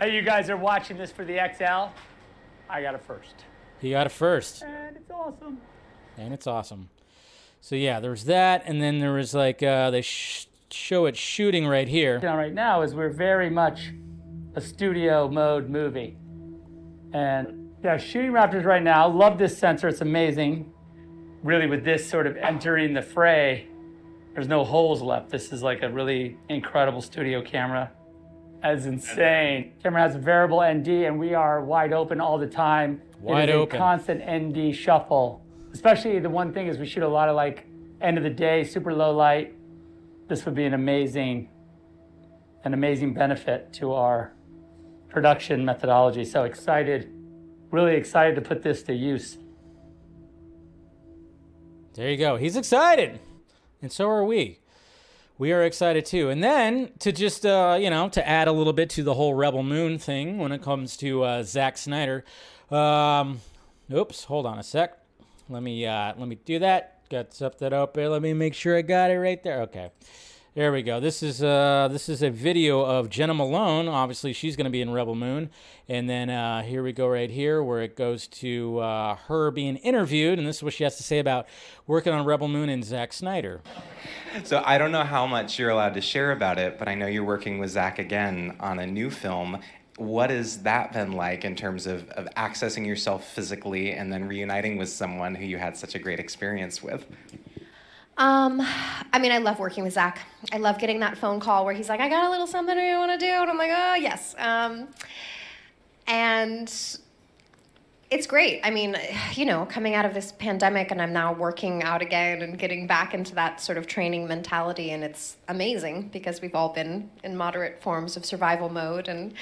Hey, you guys are watching this for the XL. I got it first. He got it first. And it's awesome. And it's awesome. So yeah, there was that, and then there was like uh, they sh- show it shooting right here. Right now is we're very much a studio mode movie, and yeah, shooting Raptors right now. Love this sensor; it's amazing. Really, with this sort of entering the fray, there's no holes left. This is like a really incredible studio camera. That's insane. Camera has a variable ND, and we are wide open all the time. Wide it is open. A constant ND shuffle. Especially the one thing is we shoot a lot of like end of the day, super low light. This would be an amazing, an amazing benefit to our production methodology. So excited, really excited to put this to use. There you go. He's excited and so are we. We are excited too. And then to just uh, you know to add a little bit to the whole Rebel Moon thing when it comes to uh, Zack Snyder. Um, oops, hold on a sec. Let me uh, let me do that. Got something up there. Let me make sure I got it right there. Okay. There we go. This is uh, this is a video of Jena Malone. Obviously, she's going to be in Rebel Moon, and then uh, here we go right here where it goes to uh, her being interviewed, and this is what she has to say about working on Rebel Moon and Zack Snyder. So I don't know how much you're allowed to share about it, but I know you're working with Zack again on a new film. What has that been like in terms of, of accessing yourself physically and then reuniting with someone who you had such a great experience with? Um, I mean, I love working with Zack. I love getting that phone call where he's like, I got a little something you want to do. And I'm like, oh, yes. Um, and it's great. I mean, you know, coming out of this pandemic and I'm now working out again and getting back into that sort of training mentality. And it's amazing because we've all been in moderate forms of survival mode. And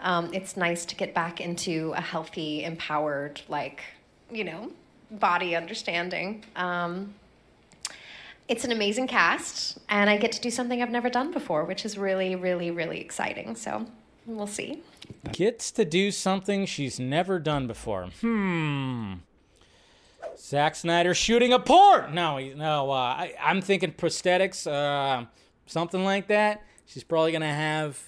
um, it's nice to get back into a healthy, empowered, like, you know, body understanding. Um, it's an amazing cast, and I get to do something I've never done before, which is really, really, really exciting. So We'll see. Gets to do something she's never done before. Hmm. Zack Snyder shooting a porn. No, no. Uh, I, I'm thinking prosthetics, uh, something like that. She's probably gonna have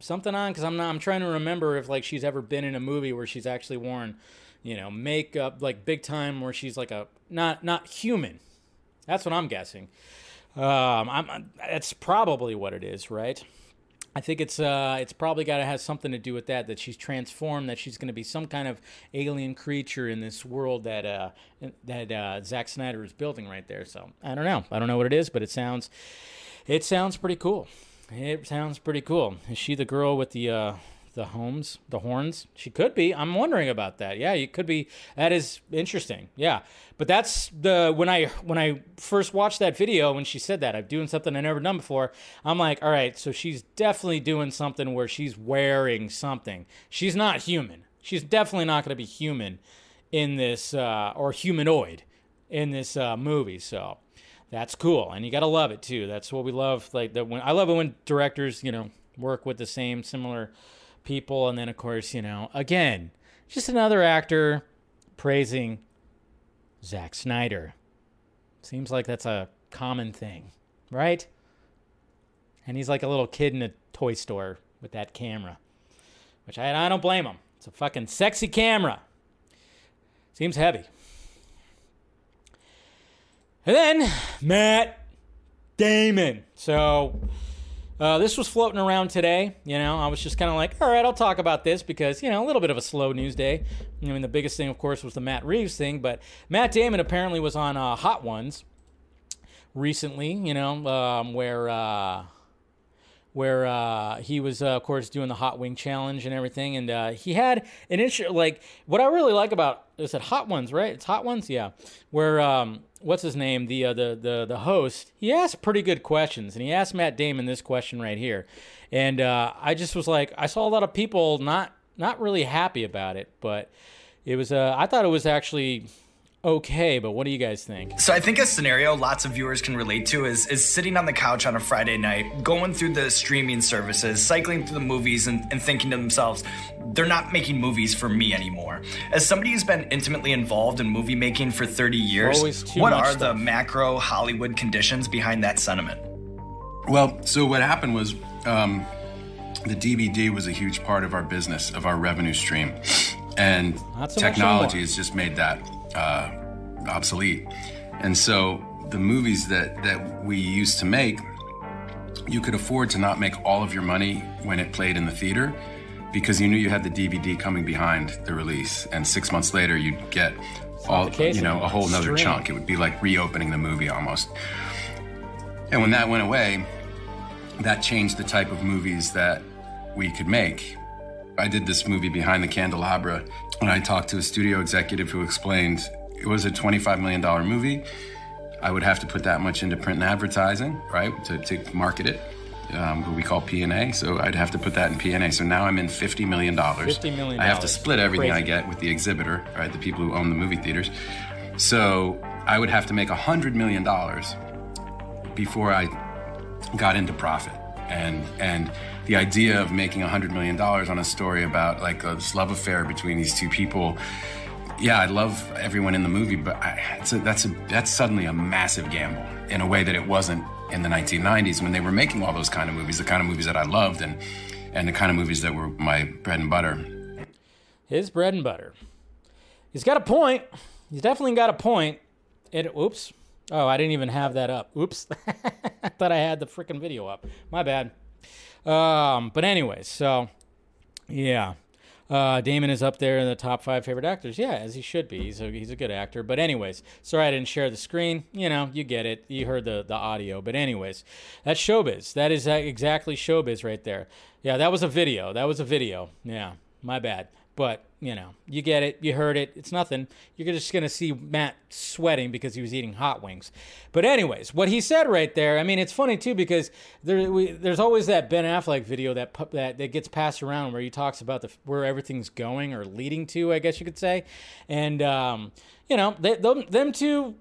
something on because I'm not. I'm trying to remember if like she's ever been in a movie where she's actually worn, you know, makeup like big time where she's like a not not human. That's what I'm guessing. Um, I'm, I'm- that's probably what it is, right? I think it's uh, it's probably got to have something to do with that. That she's transformed. That she's going to be some kind of alien creature in this world that uh, that uh, Zack Snyder is building right there. So I don't know. I don't know what it is, but it sounds it sounds pretty cool. It sounds pretty cool. Is she the girl with the uh, the homes, the horns? She could be. I'm wondering about that. Yeah, you could be. That is interesting. Yeah, but that's the when I when I first watched that video when she said that I'm doing something I never done before. I'm like, all right, so she's definitely doing something where she's wearing something. She's not human. She's definitely not going to be human in this uh, or humanoid in this uh, movie. So that's cool, and you gotta love it too. That's what we love. Like that when I love it when directors, you know, work with the same similar people, and then of course, you know, again, just another actor praising Zack Snyder. Seems like that's a common thing, right? And he's like a little kid in a toy store with that camera, which I, I don't blame him. It's a fucking sexy camera. Seems heavy. And then Matt Damon. So uh, this was floating around today. You know, I was just kind of like, all right, I'll talk about this because, you know, a little bit of a slow news day. I mean, the biggest thing, of course, was the Matt Reeves thing, but Matt Damon apparently was on uh, Hot Ones recently, you know, um, where. Uh, where uh, he was, uh, of course, doing the hot wing challenge and everything, and uh, he had an issue. Like what I really like about is it hot ones, right? It's hot ones, yeah. Where um, what's his name, the uh, the the the host, he asked pretty good questions, and he asked Matt Damon this question right here, and uh, I just was like, I saw a lot of people not not really happy about it, but it was, uh, I thought it was actually okay. But what do you guys think? So I think a scenario lots of viewers can relate to is is sitting on the couch on a Friday night, going through the streaming services, cycling through the movies, and, and thinking to themselves, they're not making movies for me anymore. As somebody who's been intimately involved in movie making for 30 years, what are stuff. the macro Hollywood conditions behind that sentiment? Well, so what happened was um, the DVD was a huge part of our business, of our revenue stream, and so technology has just made that uh, obsolete. And so the movies that that we used to make, you could afford to not make all of your money when it played in the theater. Because you knew you had the DVD coming behind the release, and six months later you'd get all you know a whole nother chunk. It would be like reopening the movie almost. And when that went away, that changed the type of movies that we could make. I did this movie Behind the Candelabra, and I talked to a studio executive who explained it was a $25 million movie. I would have to put that much into print and advertising, right, to, to market it, um, what we call P&A. So I'd have to put that in P&A. So now I'm in $50 million. $50 million. I have to split everything I get with the exhibitor, right, the people who own the movie theaters. So I would have to make $100 million before I got into profit. And and the idea of making $100 million on a story about like this love affair between these two people, yeah, I love everyone in the movie, but that's a that's suddenly a massive gamble in a way that it wasn't in the 1990s when they were making all those kind of movies, the kind of movies that I loved and and the kind of movies that were my bread and butter. his bread and butter. He's got a point. He's definitely got a point. It oops. Oh, I didn't even have that up. Oops. I thought I had the freaking video up. My bad. Um, but anyways, so yeah. Uh, Damon is up there in the top five favorite actors. Yeah, as he should be. He's a, he's a good actor. But anyways, sorry I didn't share the screen. You know, you get it. You heard the, the audio. But anyways, that's showbiz. That is exactly showbiz right there. Yeah, that was a video. That was a video. Yeah, my bad. But you know, you get it. You heard it. It's nothing. You're just gonna see Matt sweating because he was eating hot wings. But anyways, what he said right there. I mean, it's funny too because there we, there's always that Ben Affleck video that that that gets passed around where he talks about the where everything's going or leading to, I guess you could say. And um, you know, they, them, them two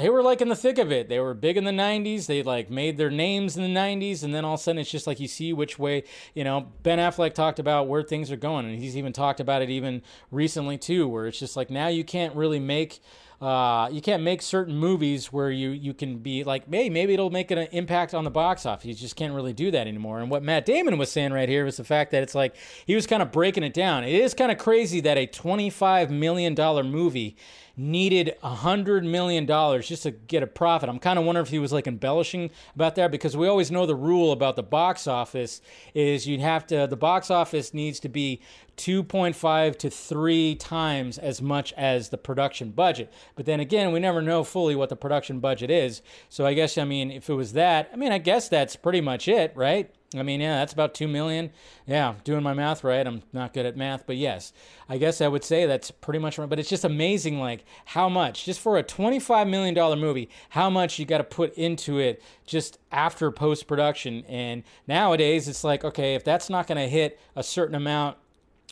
they were like in the thick of it. They were big in the 90s. They like made their names in the 90s. And then all of a sudden it's just like you see which way, you know, Ben Affleck talked about where things are going. And he's even talked about it even recently too, where it's just like now you can't really make uh, you can't make certain movies where you you can be like, hey, maybe it'll make an impact on the box office. You just can't really do that anymore. And what Matt Damon was saying right here was the fact that it's like he was kind of breaking it down. It is kind of crazy that a twenty-five million dollar movie needed a hundred million dollars just to get a profit. I'm kind of wondering if he was like embellishing about that because we always know the rule about the box office is you'd have to the box office needs to be 2.5 to 3 times as much as the production budget. But then again, we never know fully what the production budget is. So I guess I mean if it was that, I mean I guess that's pretty much it, right? I mean, yeah, that's about 2 million. Yeah, doing my math right. I'm not good at math, but yes. I guess I would say that's pretty much right, but it's just amazing like how much just for a 25 million dollar movie, how much you got to put into it just after post production. And nowadays it's like, okay, if that's not going to hit a certain amount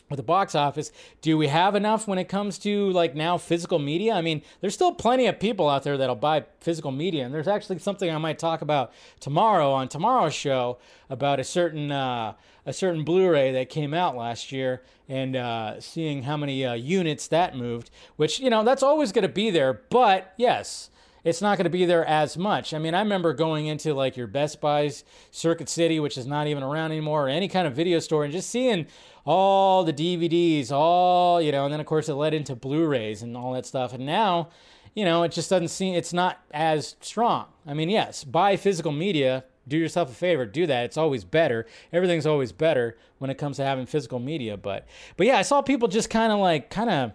with the box office do we have enough when it comes to like now physical media? I mean there's still plenty of people out there that'll buy physical media and there's actually something i might talk about tomorrow on tomorrow's show about a certain uh, a certain blu-ray that came out last year and uh, seeing how many uh, units that moved which you know that's always going to be there but yes it's not going to be there as much. I mean, I remember going into like your Best Buys, Circuit City, which is not even around anymore, or any kind of video store, and just seeing all the DVDs, all, you know, and then of course it led into Blu rays and all that stuff. And now, you know, it just doesn't seem, it's not as strong. I mean, yes, buy physical media, do yourself a favor, do that. It's always better. Everything's always better when it comes to having physical media. But, but yeah, I saw people just kind of like, kind of,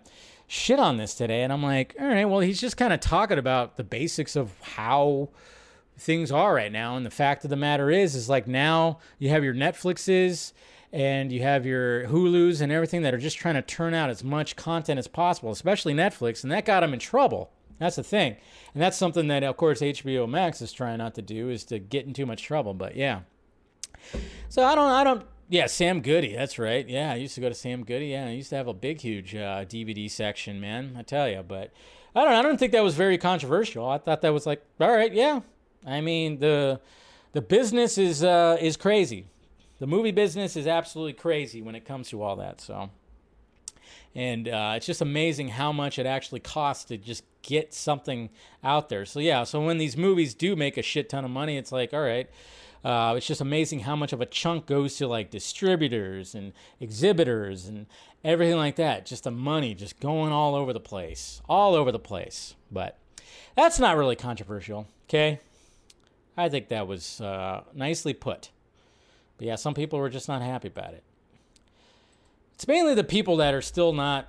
shit on this today and i'm like all right well he's just kind of talking about the basics of how things are right now and the fact of the matter is is like now you have your netflixes and you have your Hulus and everything that are just trying to turn out as much content as possible, especially Netflix, and that got them in trouble. That's the thing, and that's something that, of course, HBO Max is trying not to do is to get in too much trouble. But yeah, so I don't, I don't. Yeah, Sam Goody. That's right. Yeah, I used to go to Sam Goody. Yeah, I used to have a big, huge uh, DVD section, man. I tell you, but I don't. I don't think that was very controversial. I thought that was like, all right, yeah. I mean the the business is uh, is crazy the movie business is absolutely crazy when it comes to all that. So, and uh, it's just amazing how much it actually costs to just get something out there. So yeah, so when these movies do make a shit ton of money, it's like, all right. Uh, it's just amazing how much of a chunk goes to like distributors and exhibitors and everything like that. Just the money just going all over the place, all over the place. But that's not really controversial, okay? I think that was uh, nicely put. But yeah, some people were just not happy about it. It's mainly the people that are still not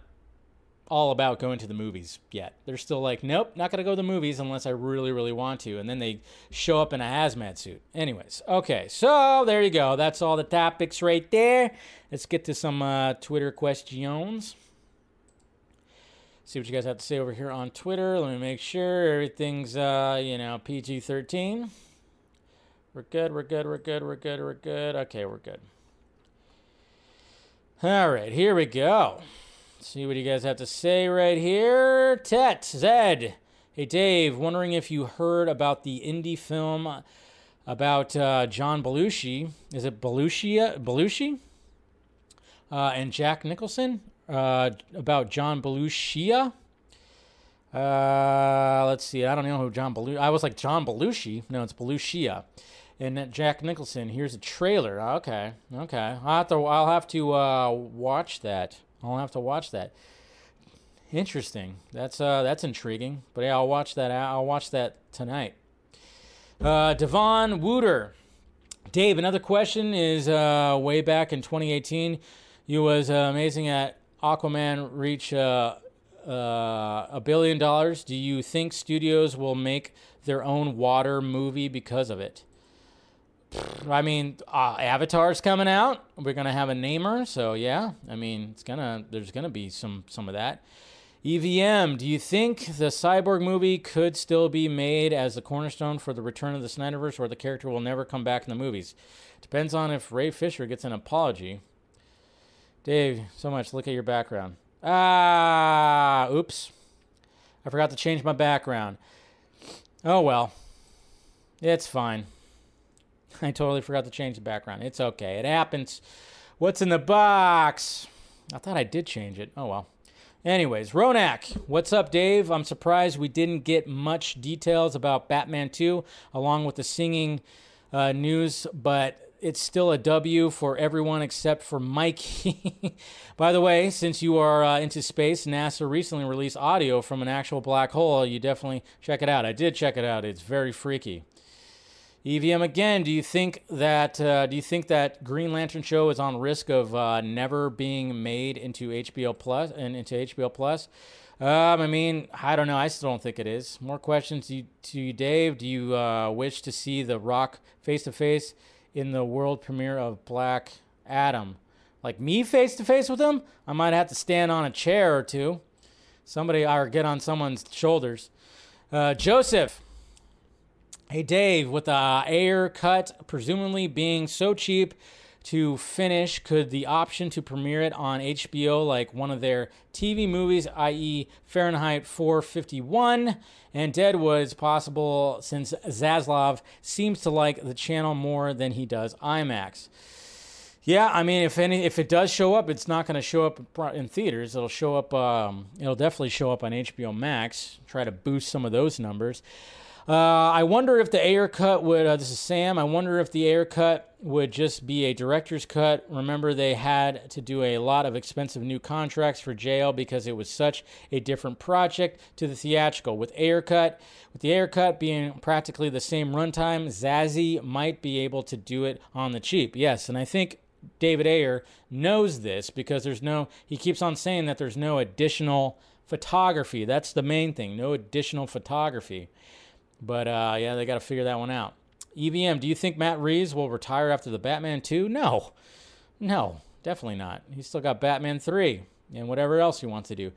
all about going to the movies yet. They're still like, nope, not going to go to the movies unless I really, really want to. And then they show up in a hazmat suit. Anyways, okay, so there you go. That's all the topics right there. Let's get to some uh, Twitter questions. See what you guys have to say over here on Twitter. Let me make sure everything's, uh, you know, PG 13. We're good, we're good, we're good, we're good, we're good. Okay, we're good. All right, here we go. See what you guys have to say right here. Tet, Zed. Hey, Dave, wondering if you heard about the indie film about uh, John Belushi. Is it Belushi? Belushi? Uh, and Jack Nicholson? Uh, about John Belushi? Uh, let's see. I don't know who John Belushi. I was like John Belushi. No, it's Belushi and Jack Nicholson. Here's a trailer. Okay, okay. I'll have to. I'll have to uh, watch that. I'll have to watch that. Interesting. That's uh, that's intriguing. But yeah, I'll watch that. I'll watch that tonight. Uh, Devon Wooter. Dave, another question is uh, way back in 2018, you was uh, amazing at Aquaman reach uh, uh, a billion dollars. Do you think studios will make their own water movie because of it? I mean, uh, Avatar's coming out. We're gonna have a Namor, so yeah. I mean, it's gonna there's gonna be some some of that. EVM, do you think the Cyborg movie could still be made as the cornerstone for the return of the Snyderverse, or the character will never come back in the movies? Depends on if Ray Fisher gets an apology. Dave, so much. Look at your background. Ah, oops. I forgot to change my background. Oh well. It's fine. I totally forgot to change the background. It's okay. It happens. What's in the box? I thought I did change it. Oh well. Anyways, Ronak, what's up, Dave? I'm surprised we didn't get much details about Batman 2 along with the singing uh, news, but it's still a W for everyone except for Mikey. By the way, since you are uh, into space, NASA recently released audio from an actual black hole. You definitely check it out. I did check it out. It's very freaky. EVM again. Do you think that uh, do you think that Green Lantern show is on risk of uh, never being made into HBO Plus and into HBO Plus? Um, I mean, I don't know. I still don't think it is. More questions to you, to you Dave. Do you uh, wish to see The Rock face to face in the world premiere of Black Adam? Like me face to face with him? I might have to stand on a chair or two. Somebody or get on someone's shoulders. Uh, Joseph. Hey Dave, with the Ayer cut presumably being so cheap to finish, could the option to premiere it on HBO like one of their TV movies, i.e., Fahrenheit 451 and Deadwood's possible since Zaslav seems to like the channel more than he does IMAX? Yeah, I mean, if any, if it does show up, it's not going to show up in theaters. It'll show up. Um, it'll definitely show up on HBO Max. Try to boost some of those numbers. Uh, I wonder if the Ayer cut would. Uh, this is Sam. I wonder if the Ayer cut would just be a director's cut. Remember, they had to do a lot of expensive new contracts for jail because it was such a different project to the theatrical. With Ayer cut, with the Ayer cut being practically the same runtime, Zazie might be able to do it on the cheap. Yes, and I think David Ayer knows this because there's no. He keeps on saying that there's no additional photography. That's the main thing. No additional photography. But uh, yeah, they got to figure that one out. EVM, do you think Matt Reeves will retire after the Batman 2? No. No, definitely not. He's still got Batman 3 and whatever else he wants to do.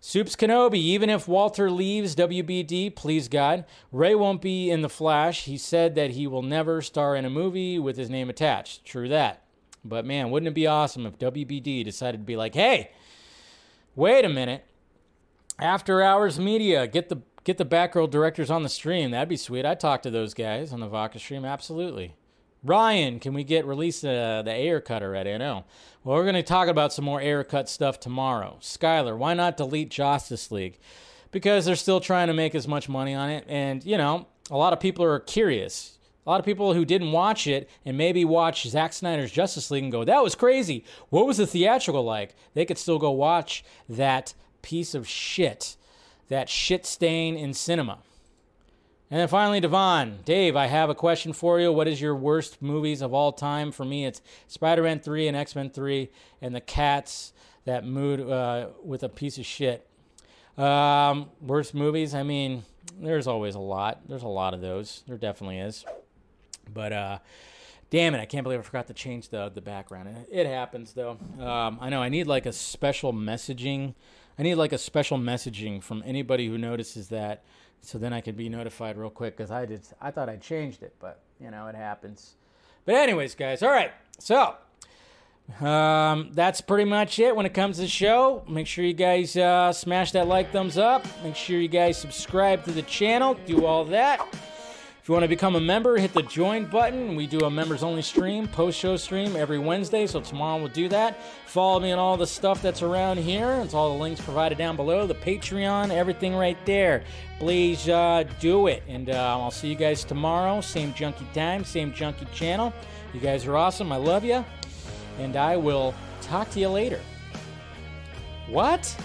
Soups Kenobi, even if Walter leaves WBD, please God, Ray won't be in The Flash. He said that he will never star in a movie with his name attached. True that. But man, wouldn't it be awesome if WBD decided to be like, hey, wait a minute. After Hours Media, get the get the Batgirl directors on the stream. That'd be sweet. I'd talk to those guys on the Vodka stream. Absolutely. Ryan, can we get release uh, the Ayer cut already? I know. Well, we're going to talk about some more Ayer cut stuff tomorrow. Skyler, why not delete Justice League? Because they're still trying to make as much money on it. And, you know, a lot of people are curious. A lot of people who didn't watch it and maybe watch Zack Snyder's Justice League and go, that was crazy. What was the theatrical like? They could still go watch that piece of shit that shit stain in cinema. And then finally, Devon. Dave, I have a question for you. What is your worst movies of all time? For me, it's Spider Man 3 and X Men 3 and the cats that mood uh, with a piece of shit. Um, worst movies? I mean, there's always a lot. There's a lot of those. There definitely is. But, uh, damn it, I can't believe I forgot to change the, the background. It, happens, though. Um, I know I need like a special messaging I need like a special messaging from anybody who notices that, so then I can be notified real quick because I did. I thought I changed it, but you know it happens. But anyways, guys, all right. So um, that's pretty much it when it comes to the show. Make sure you guys uh, smash that like, thumbs up. Make sure you guys subscribe to the channel. Do all that. If you want to become a member, hit the join button. We do a members only stream, post show stream every Wednesday, so tomorrow we'll do that. Follow me on all the stuff that's around here. It's all the links provided down below, the Patreon, everything right there. Please uh, do it. And uh, I'll see you guys tomorrow. Same junkie time, same junkie channel. You guys are awesome. I love you. And I will talk to you later. What?